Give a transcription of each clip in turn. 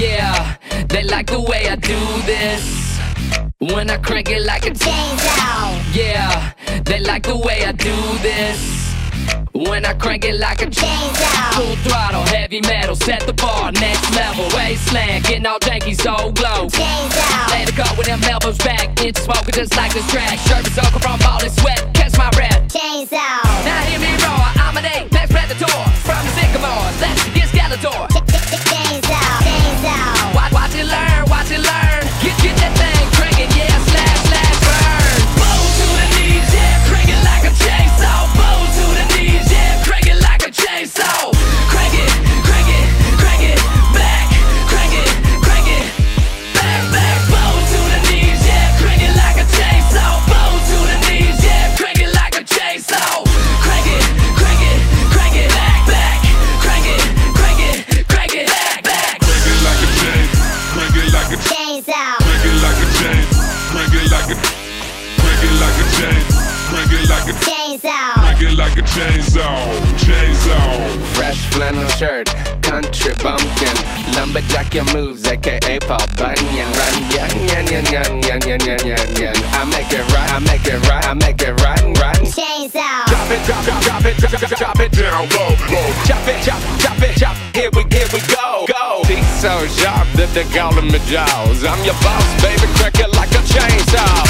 Yeah, they like the way I do this. When I crank it like a chainsaw. Yeah, they like the way I do this. When I crank it like a chainsaw. Full throttle, heavy metal, set the bar, next level. Wasteland, getting all janky, so glow. Chainsaw. Lay the car with them elbows back, into smoking just like this track. Shirt is soaking from all this sweat, catch my breath. Chainsaw. Now hear me crank it like a chain, crank it like a Chainsaw. crank it like a chainsaw, chainsaw. Fresh flannel shirt, country bumpkin, lumberjack your moves, aka Paul Bunyan. Run, yan, yan, yan, yan, yan, yan, yan, yan, yan. I make it right, I make it right, I make it run, run. Chainsaw. Drop it, drop, drop, drop it, drop, drop, drop it Down low, low. Chop it, chop, chop it, chop. Here we, here we go, go. Teeth so sharp that they call them my jaws. I'm your boss, baby, crack it like a chainsaw. Chainsaw.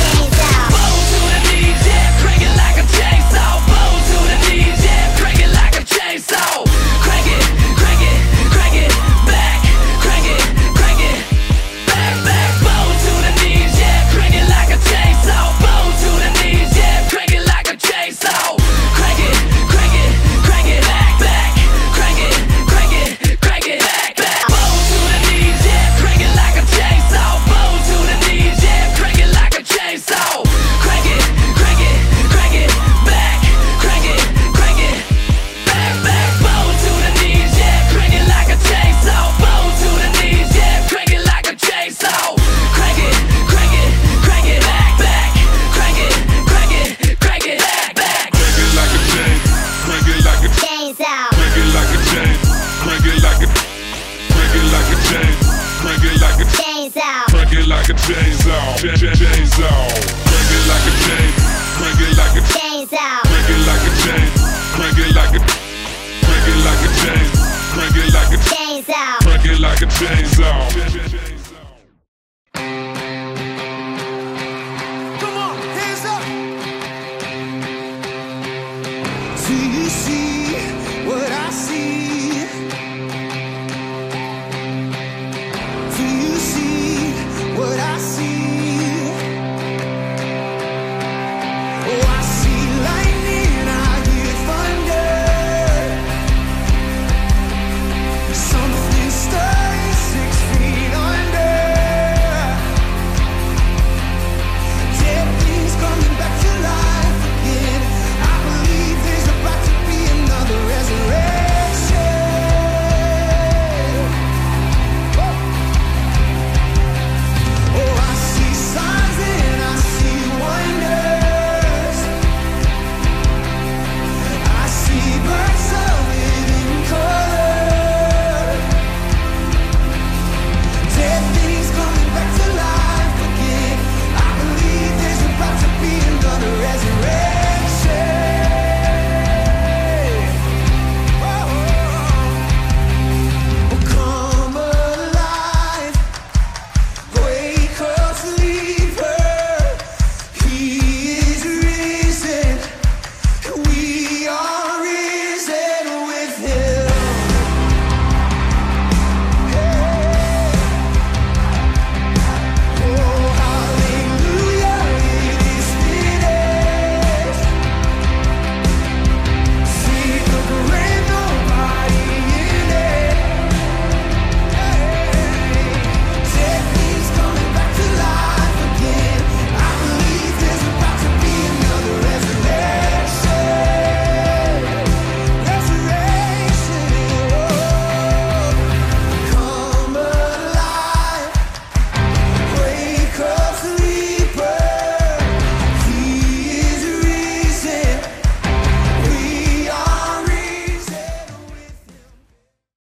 J's out, Crank it like a J, crank it like a chainsaw. Crank it like a chainsaw, crank it like a J's. Crank it like a J's.